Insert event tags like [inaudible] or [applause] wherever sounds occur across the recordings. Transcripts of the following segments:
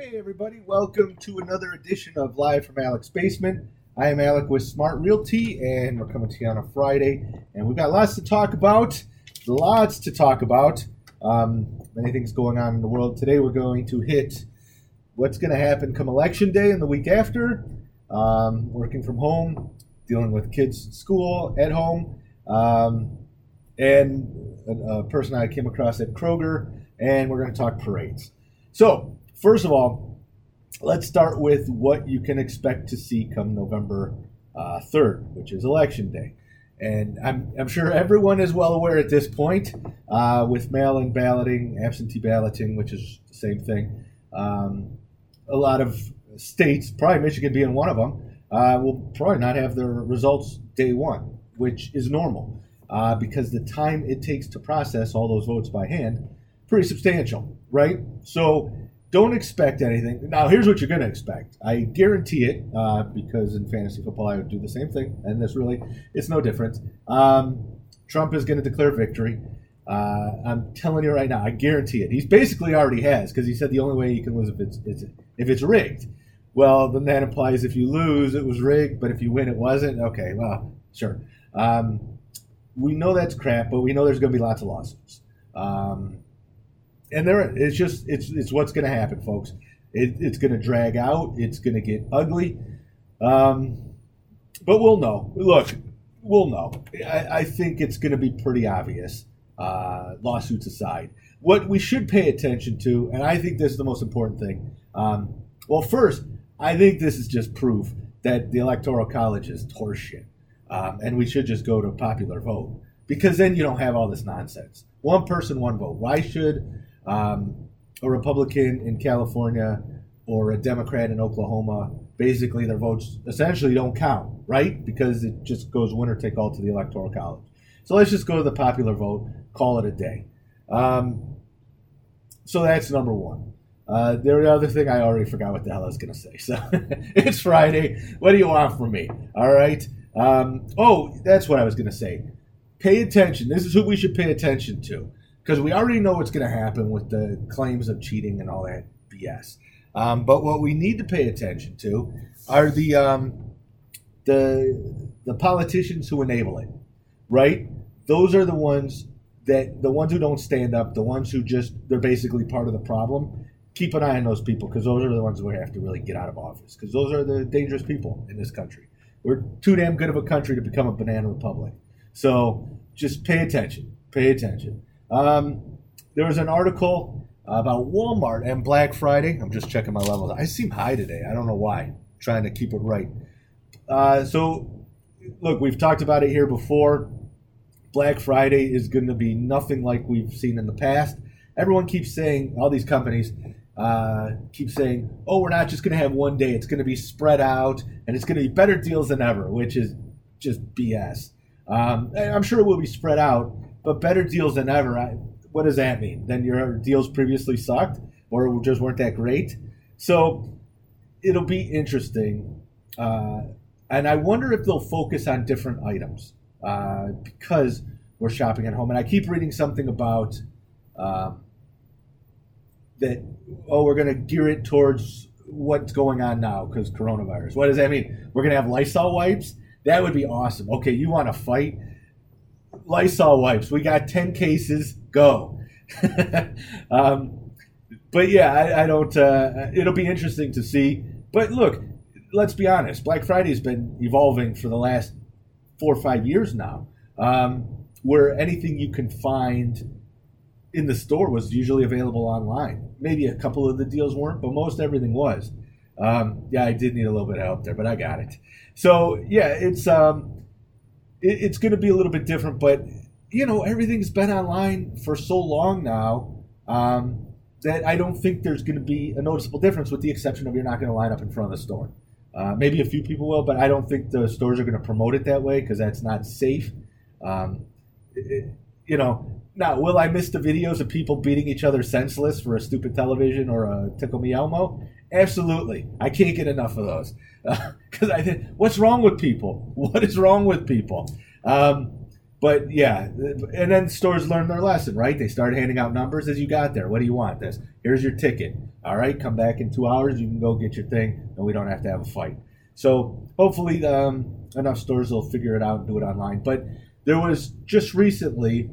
Hey, everybody, welcome to another edition of Live from Alec's Basement. I am Alec with Smart Realty, and we're coming to you on a Friday, and we've got lots to talk about. Lots to talk about. Um, many things going on in the world. Today, we're going to hit what's going to happen come election day and the week after, um, working from home, dealing with kids at school, at home, um, and a, a person I came across at Kroger, and we're going to talk parades. So, first of all, let's start with what you can expect to see come November uh, 3rd, which is election day. And I'm, I'm sure everyone is well aware at this point uh, with mail in balloting, absentee balloting, which is the same thing. Um, a lot of states, probably Michigan being one of them, uh, will probably not have their results day one, which is normal uh, because the time it takes to process all those votes by hand pretty substantial, right? So don't expect anything. Now, here's what you're going to expect. I guarantee it, uh, because in fantasy football I would do the same thing, and this really, it's no different. Um, Trump is going to declare victory. Uh, I'm telling you right now, I guarantee it. He's basically already has because he said the only way he can lose if it's, it's if it's rigged. Well, then that implies if you lose, it was rigged, but if you win, it wasn't. Okay, well, sure. Um, we know that's crap, but we know there's going to be lots of lawsuits. Um, and there, it's just it's it's what's going to happen, folks. It, it's going to drag out. It's going to get ugly. Um, but we'll know. Look, we'll know. I, I think it's going to be pretty obvious. Uh, lawsuits aside, what we should pay attention to, and I think this is the most important thing. Um, well, first, I think this is just proof that the electoral college is horseshit, um, and we should just go to popular vote because then you don't have all this nonsense. One person, one vote. Why should um, a Republican in California or a Democrat in Oklahoma, basically their votes essentially don't count, right? Because it just goes winner take all to the Electoral College. So let's just go to the popular vote, call it a day. Um, so that's number one. Uh, the other thing I already forgot what the hell I was going to say. So [laughs] it's Friday. What do you want from me? All right. Um, oh, that's what I was going to say. Pay attention. This is who we should pay attention to because we already know what's going to happen with the claims of cheating and all that BS. Um, but what we need to pay attention to are the um, the the politicians who enable it, right? Those are the ones that the ones who don't stand up, the ones who just they're basically part of the problem. Keep an eye on those people because those are the ones we have to really get out of office because those are the dangerous people in this country. We're too damn good of a country to become a banana republic. So just pay attention. Pay attention. Um, there was an article about Walmart and Black Friday. I'm just checking my levels. I seem high today. I don't know why. I'm trying to keep it right. Uh, so, look, we've talked about it here before. Black Friday is going to be nothing like we've seen in the past. Everyone keeps saying, all these companies uh, keep saying, oh, we're not just going to have one day. It's going to be spread out and it's going to be better deals than ever, which is just BS. Um, I'm sure it will be spread out, but better deals than ever. I, what does that mean? Then your deals previously sucked or just weren't that great. So it'll be interesting. Uh, and I wonder if they'll focus on different items uh, because we're shopping at home. And I keep reading something about um, that, oh, we're going to gear it towards what's going on now because coronavirus. What does that mean? We're going to have Lysol wipes? That would be awesome. Okay, you want to fight? Lysol wipes. We got 10 cases. Go. [laughs] um, but yeah, I, I don't. Uh, it'll be interesting to see. But look, let's be honest. Black Friday's been evolving for the last four or five years now, um, where anything you can find in the store was usually available online. Maybe a couple of the deals weren't, but most everything was. Um, yeah, I did need a little bit of help there, but I got it. So yeah, it's um, it, it's going to be a little bit different, but you know everything's been online for so long now um, that I don't think there's going to be a noticeable difference, with the exception of you're not going to line up in front of the store. Uh, maybe a few people will, but I don't think the stores are going to promote it that way because that's not safe. Um, it, you know, now will I miss the videos of people beating each other senseless for a stupid television or a Tickle Me Elmo? Absolutely, I can't get enough of those [laughs] [laughs] because I think what's wrong with people? [laughs] What is wrong with people? Um, but yeah, and then stores learned their lesson, right? They started handing out numbers as you got there. What do you want? This here's your ticket. All right, come back in two hours. You can go get your thing, and we don't have to have a fight. So hopefully, um, enough stores will figure it out and do it online. But there was just recently,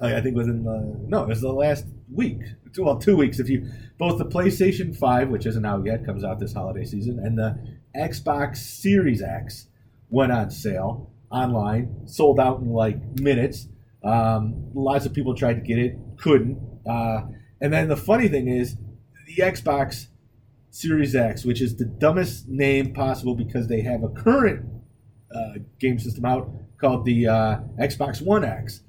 I think within the no, it was the last week, two, well, two weeks. If you both the PlayStation Five, which isn't out yet, comes out this holiday season, and the Xbox Series X went on sale online, sold out in like minutes. Um, lots of people tried to get it, couldn't. Uh, and then the funny thing is, the Xbox Series X, which is the dumbest name possible because they have a current uh, game system out called the uh, Xbox One X.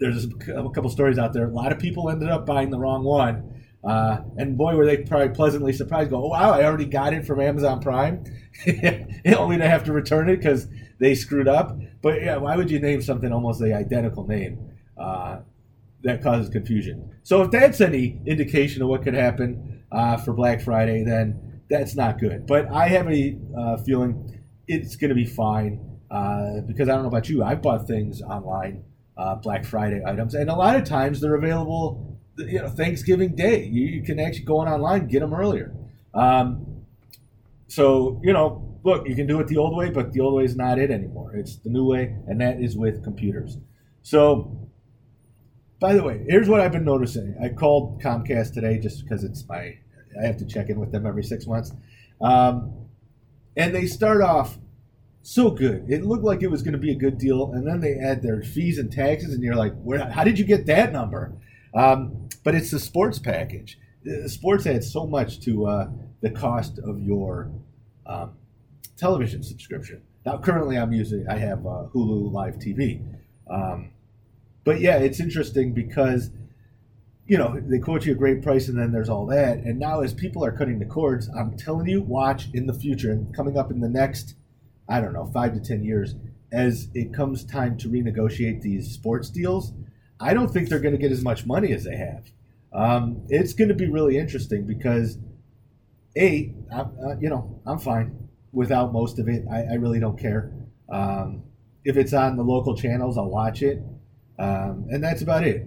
There's a couple stories out there. A lot of people ended up buying the wrong one. Uh, and boy, were they probably pleasantly surprised. Go, oh, wow, I already got it from Amazon Prime, [laughs] only to have to return it because they screwed up. But yeah, why would you name something almost the identical name? Uh, that causes confusion. So if that's any indication of what could happen uh, for Black Friday, then that's not good. But I have a uh, feeling it's going to be fine uh, because I don't know about you. I've bought things online, uh, Black Friday items, and a lot of times they're available. You know, Thanksgiving Day, you, you can actually go on online get them earlier. Um, so you know, look, you can do it the old way, but the old way is not it anymore. It's the new way, and that is with computers. So, by the way, here's what I've been noticing. I called Comcast today just because it's my, I have to check in with them every six months. Um, and they start off so good. It looked like it was going to be a good deal, and then they add their fees and taxes, and you're like, Where, how did you get that number? Um, but it's the sports package. Sports adds so much to uh, the cost of your um, television subscription. Now, currently, I'm using I have uh, Hulu Live TV, um, but yeah, it's interesting because you know they quote you a great price, and then there's all that. And now, as people are cutting the cords, I'm telling you, watch in the future and coming up in the next, I don't know, five to ten years, as it comes time to renegotiate these sports deals. I don't think they're going to get as much money as they have. Um, it's going to be really interesting because, a, I, uh, you know, I'm fine without most of it. I, I really don't care. Um, if it's on the local channels, I'll watch it, um, and that's about it.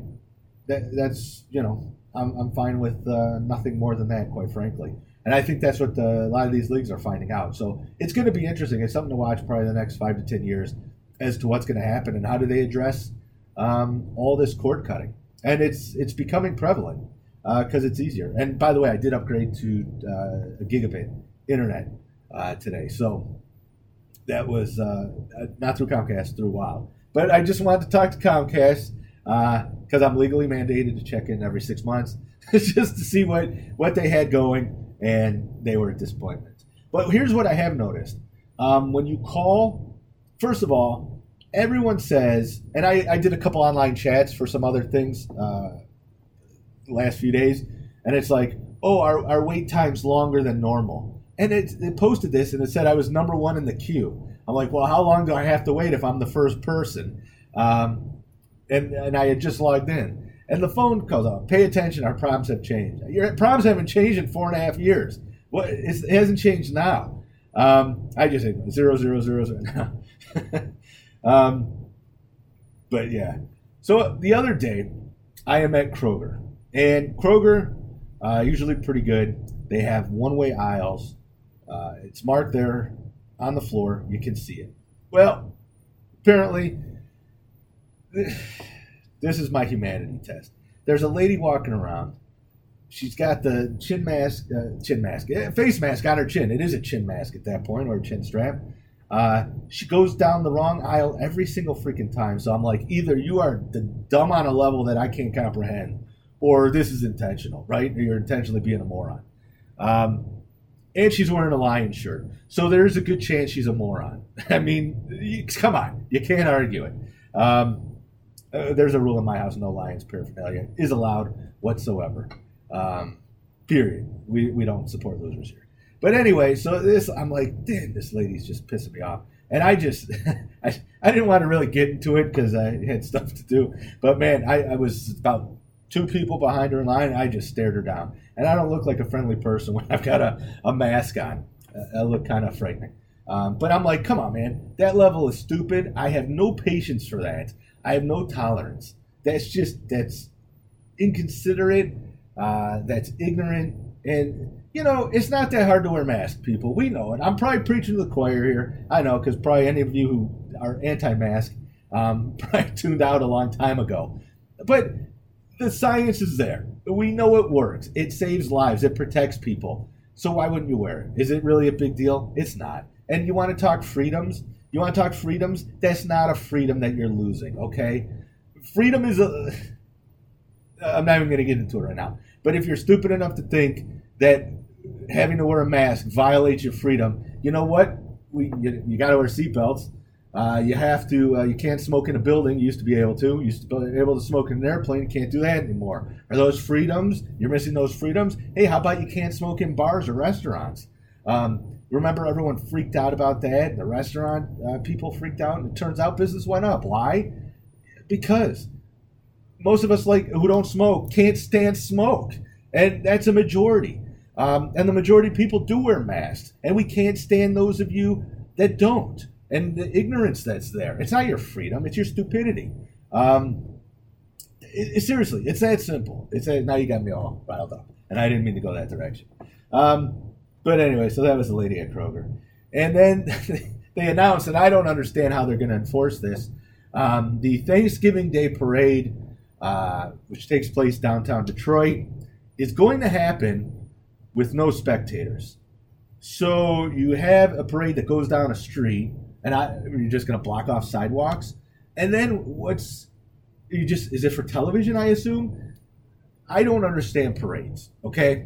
That, that's you know I'm, I'm fine with uh, nothing more than that, quite frankly. And I think that's what the, a lot of these leagues are finding out. So it's going to be interesting. It's something to watch probably the next five to ten years as to what's going to happen and how do they address um, all this cord cutting. And it's it's becoming prevalent because uh, it's easier. And by the way, I did upgrade to uh, a gigabit internet uh, today. So that was uh, not through Comcast, through WOW. But I just wanted to talk to Comcast because uh, I'm legally mandated to check in every six months [laughs] just to see what, what they had going, and they were a disappointment. But here's what I have noticed. Um, when you call, first of all, everyone says, and I, I did a couple online chats for some other things uh, last few days, and it's like, oh, our, our wait time's longer than normal and it, it posted this and it said I was number one in the queue. I'm like, well, how long do I have to wait if I'm the first person? Um, and and I had just logged in, and the phone calls out. Pay attention, our problems have changed. Your problems haven't changed in four and a half years. What it hasn't changed now. Um, I just said zero zero zero zero. [laughs] [laughs] um, but yeah. So the other day, I am at Kroger, and Kroger, uh, usually pretty good. They have one-way aisles uh, it's marked there on the floor. You can see it. Well, apparently, [sighs] this is my humanity test. There's a lady walking around. She's got the chin mask, uh, chin mask, eh, face mask on her chin. It is a chin mask at that point, or a chin strap. Uh, she goes down the wrong aisle every single freaking time. So I'm like, either you are the dumb on a level that I can't comprehend, or this is intentional, right? Or you're intentionally being a moron. Um, and she's wearing a lion shirt. So there's a good chance she's a moron. [laughs] I mean, you, come on, you can't argue it. Um, uh, there's a rule in my house: no lions paraphernalia is allowed whatsoever. Um, period. We we don't support losers here. But anyway, so this I'm like, damn, this lady's just pissing me off. And I just, [laughs] I, I didn't want to really get into it because I had stuff to do. But man, I, I was about two people behind her in line. I just stared her down, and I don't look like a friendly person [laughs] when I've got a, a mask on. I look kind of frightening. Um, but I'm like, come on, man, that level is stupid. I have no patience for that. I have no tolerance. That's just that's inconsiderate. Uh, that's ignorant, and you know it's not that hard to wear masks. People, we know it. I'm probably preaching to the choir here. I know because probably any of you who are anti-mask um, [laughs] probably tuned out a long time ago. But the science is there. We know it works. It saves lives. It protects people. So why wouldn't you wear it? Is it really a big deal? It's not. And you want to talk freedoms? You want to talk freedoms? That's not a freedom that you're losing, okay? Freedom is a. [sighs] I'm not even going to get into it right now. But if you're stupid enough to think that having to wear a mask violates your freedom, you know what? We you, you got to wear seatbelts. Uh, you have to. Uh, you can't smoke in a building. You used to be able to. You used to be able to smoke in an airplane. Can't do that anymore. Are those freedoms? You're missing those freedoms. Hey, how about you can't smoke in bars or restaurants? Um, remember, everyone freaked out about that. The restaurant uh, people freaked out, and it turns out business went up. Why? Because most of us, like who don't smoke, can't stand smoke, and that's a majority. Um, and the majority of people do wear masks, and we can't stand those of you that don't and the ignorance that's there. It's not your freedom; it's your stupidity. Um, it, it, seriously, it's that simple. It's that, now you got me all riled up, and I didn't mean to go that direction. Um, but anyway, so that was the lady at Kroger, and then [laughs] they announced, and I don't understand how they're going to enforce this. Um, the Thanksgiving Day parade, uh, which takes place downtown Detroit, is going to happen with no spectators. So you have a parade that goes down a street and I, you're just going to block off sidewalks. And then what's you just is it for television? I assume. I don't understand parades. Okay,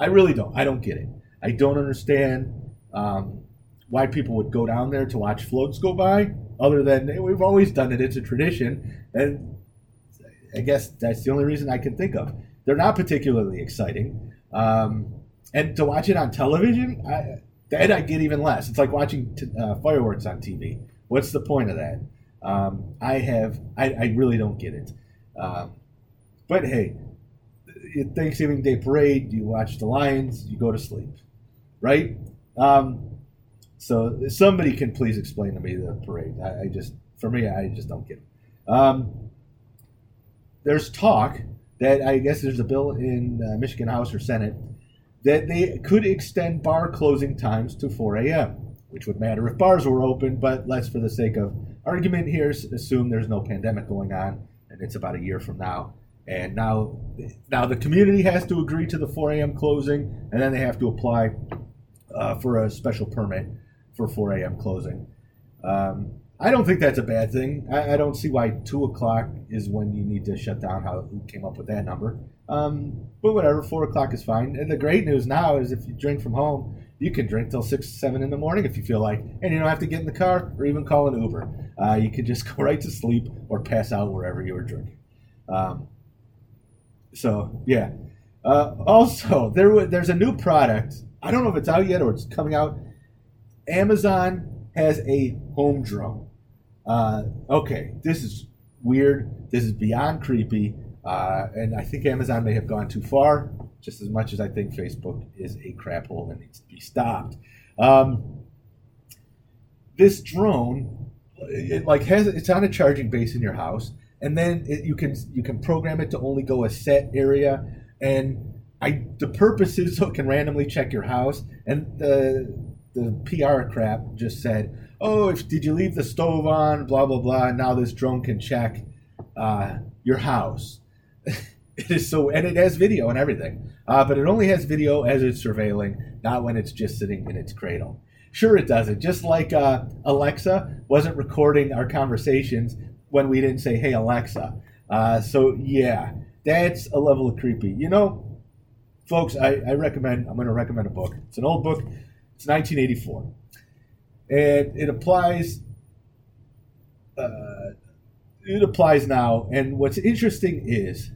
I really don't. I don't get it. I don't understand um, why people would go down there to watch floats go by. Other than hey, we've always done it, it's a tradition, and I guess that's the only reason I can think of. They're not particularly exciting, um, and to watch it on television, I, that I get even less. It's like watching t- uh, fireworks on TV. What's the point of that? Um, I have, I, I, really don't get it. Um, but hey, Thanksgiving Day parade, you watch the Lions, you go to sleep, right? Um, so somebody can please explain to me the parade. I, I just, for me, I just don't get it. Um, there's talk that I guess there's a bill in uh, Michigan House or Senate that they could extend bar closing times to 4 a.m., which would matter if bars were open, but let's, for the sake of argument here, assume there's no pandemic going on and it's about a year from now. And now, now the community has to agree to the 4 a.m. closing, and then they have to apply uh, for a special permit for 4 a.m. closing. Um, I don't think that's a bad thing. I, I, don't see why two o'clock is when you need to shut down. How who came up with that number? Um, but whatever, four o'clock is fine. And the great news now is if you drink from home, you can drink till six, seven in the morning if you feel like, and you don't have to get in the car or even call an Uber. Uh, you can just [laughs] go right to sleep or pass out wherever you were drinking. Um, so yeah. Uh, also, [laughs] there there's a new product. I don't know if it's out yet or it's coming out. Amazon has a home drone. Uh, okay, this is weird. This is beyond creepy. Uh, and I think Amazon may have gone too far, just as much as I think Facebook is a crap hole and needs to be stopped. Um, this drone, it like has it's on a charging base in your house, and then it, you can you can program it to only go a set area, and I the purpose is so it can randomly check your house, and the the PR crap just said oh, if did you leave the stove on? Blah blah blah. Now this drone can check uh, your house. It is so, and it has video and everything, uh, but it only has video as it's surveilling, not when it's just sitting in its cradle. Sure, it doesn't. Just like uh, Alexa wasn't recording our conversations when we didn't say, "Hey Alexa." Uh, so yeah, that's a level of creepy. You know, folks, I, I recommend. I'm going to recommend a book. It's an old book. It's 1984 and it applies. Uh, it applies now, and what's interesting is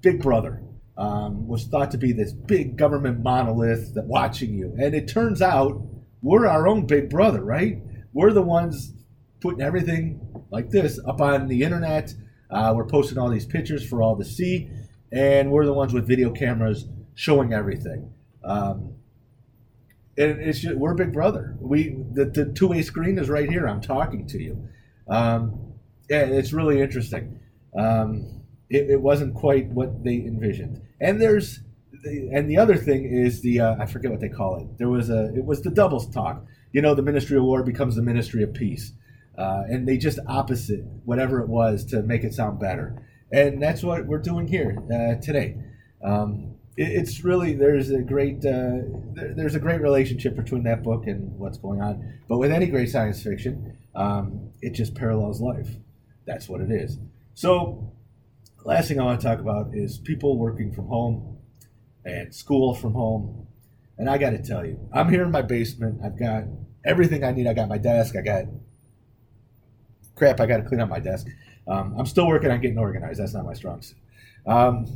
Big Brother um, was thought to be this big government monolith that watching you, and it turns out we're our own Big Brother, right? We're the ones putting everything like this up on the internet. Uh, we're posting all these pictures for all to see, and we're the ones with video cameras showing everything. Um, and it's just, we're Big Brother. We the, the two way screen is right here. I'm talking to you. Um, it's really interesting. Um, it, it, wasn't quite what they envisioned. And there's and the other thing is the uh, I forget what they call it. There was a it was the doubles talk. You know, the Ministry of War becomes the Ministry of Peace, uh, and they just opposite whatever it was to make it sound better. And that's what we're doing here uh, today. Um, it, it's really there's a great uh, there, there's a great relationship between that book and what's going on. But with any great science fiction, um, it just parallels life. That's what it is. So, last thing I want to talk about is people working from home and school from home. And I got to tell you, I'm here in my basement. I've got everything I need. I got my desk. I got crap. I got to clean up my desk. Um, I'm still working on getting organized. That's not my strong suit. Um,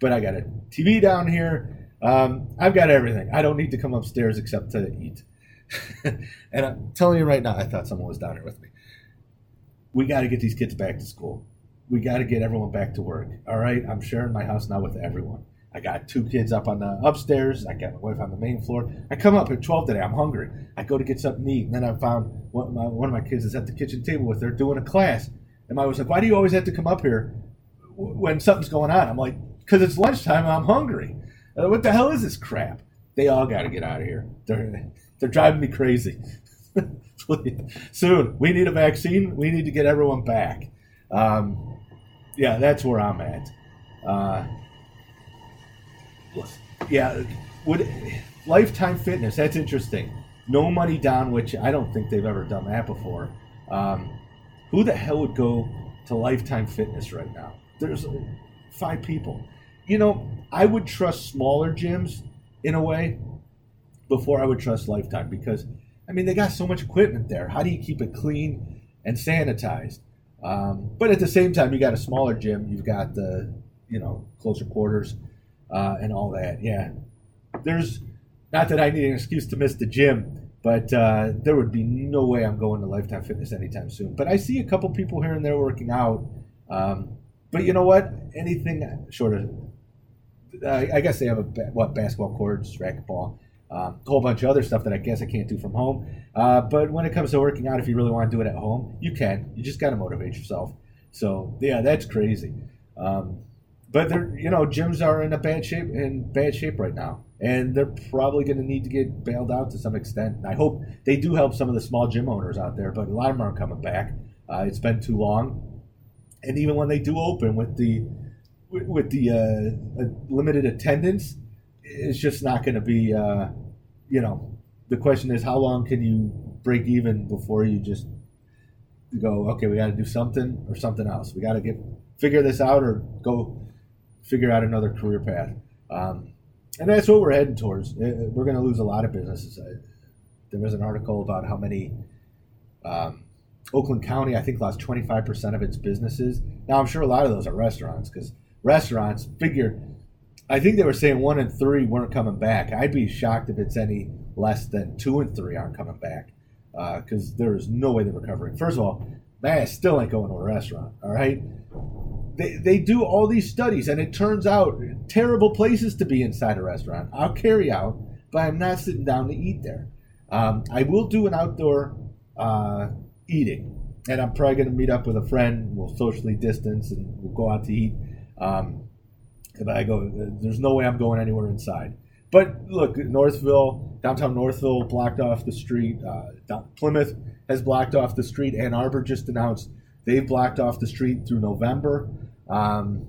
but I got a TV down here. Um, I've got everything. I don't need to come upstairs except to eat. [laughs] and I'm telling you right now, I thought someone was down here with me. We got to get these kids back to school. We got to get everyone back to work. All right, I'm sharing my house now with everyone. I got two kids up on the upstairs. I got my wife on the main floor. I come up at 12 today. I'm hungry. I go to get something to eat. And then I found one of my, one of my kids is at the kitchen table with her doing a class. And my was like, why do you always have to come up here when something's going on? I'm like, because it's lunchtime I'm hungry. Uh, what the hell is this crap? They all got to get out of here. They're, they're driving me crazy. [laughs] Soon, we need a vaccine. We need to get everyone back. Um, yeah, that's where I'm at. Uh, yeah, would Lifetime Fitness? That's interesting. No money down, which I don't think they've ever done that before. Um, who the hell would go to Lifetime Fitness right now? There's five people. You know, I would trust smaller gyms in a way before I would trust Lifetime because, I mean, they got so much equipment there. How do you keep it clean and sanitized? Um, but at the same time, you got a smaller gym. You've got the, you know, closer quarters uh, and all that. Yeah, there's not that I need an excuse to miss the gym, but uh, there would be no way I'm going to Lifetime Fitness anytime soon. But I see a couple people here and there working out. Um, but you know what? Anything short of, uh, I guess they have a what basketball courts, racquetball, um, a whole bunch of other stuff that I guess I can't do from home. Uh, but when it comes to working out, if you really want to do it at home, you can. You just got to motivate yourself. So yeah, that's crazy. Um, but they're you know gyms are in a bad shape in bad shape right now, and they're probably going to need to get bailed out to some extent. I hope they do help some of the small gym owners out there, but a lot of them aren't coming back. Uh, it's been too long, and even when they do open with the with the uh, limited attendance, it's just not going to be. Uh, you know, the question is how long can you break even before you just go okay we got to do something or something else we got to get figure this out or go figure out another career path. Um, and that's what we're heading towards. Uh, we're going to lose a lot of businesses. There was an article about how many um, Oakland County, I think, lost 25% of its businesses. Now, I'm sure a lot of those are restaurants because restaurants figure, I think they were saying one and three weren't coming back. I'd be shocked if it's any less than two and three aren't coming back because uh, there is no way they're recovering. First of all, man, still ain't going to a restaurant, all right? they, they do all these studies and it turns out terrible places to be inside a restaurant. I'll carry out, but I'm not sitting down to eat there. Um, I will do an outdoor uh, eating, and I'm probably going to meet up with a friend. We'll socially distance and we'll go out to eat. Um, but I go, there's no way I'm going anywhere inside. But look, Northville, downtown Northville blocked off the street. Uh, Plymouth has blocked off the street. Ann Arbor just announced they've blocked off the street through November um,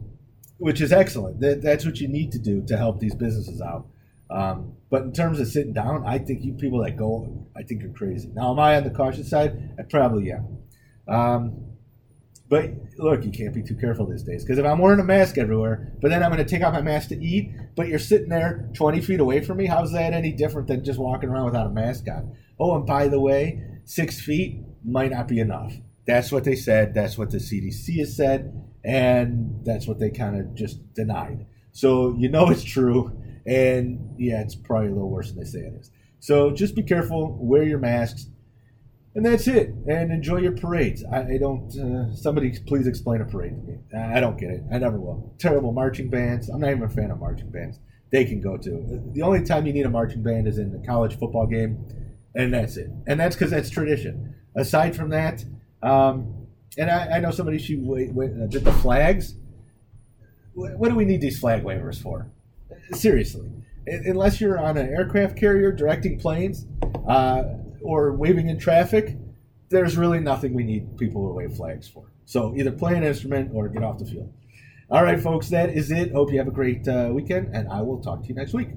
which is excellent. That, that's what you need to do to help these businesses out. Um, but in terms of sitting down, I think you people that go, I think you're crazy. Now, am I on the cautious side? I probably am. Um, but look, you can't be too careful these days because if I'm wearing a mask everywhere, but then I'm going to take off my mask to eat, but you're sitting there 20 feet away from me, how's that any different than just walking around without a mask on? Oh, and by the way, six feet might not be enough. That's what they said. That's what the CDC has said and that's what they kind of just denied. So you know it's true, and yeah, it's probably a little worse than they say it is. So just be careful, wear your masks, and that's it. And enjoy your parades. I, I don't. Uh, somebody please explain a parade to me. I don't get it. I never will. Terrible marching bands. I'm not even a fan of marching bands. they can go to. The only time you need a marching band is in the college football game, and that's it. And that's because that's tradition. Aside from that, um, and I, I know somebody she w- w- did the flags. What, what do we need these flag wavers for? Seriously, unless you're on an aircraft carrier directing planes uh, or waving in traffic, there's really nothing we need people to wave flags for. So either play an instrument or get off the field. All right, folks, that is it. Hope you have a great uh, weekend, and I will talk to you next week.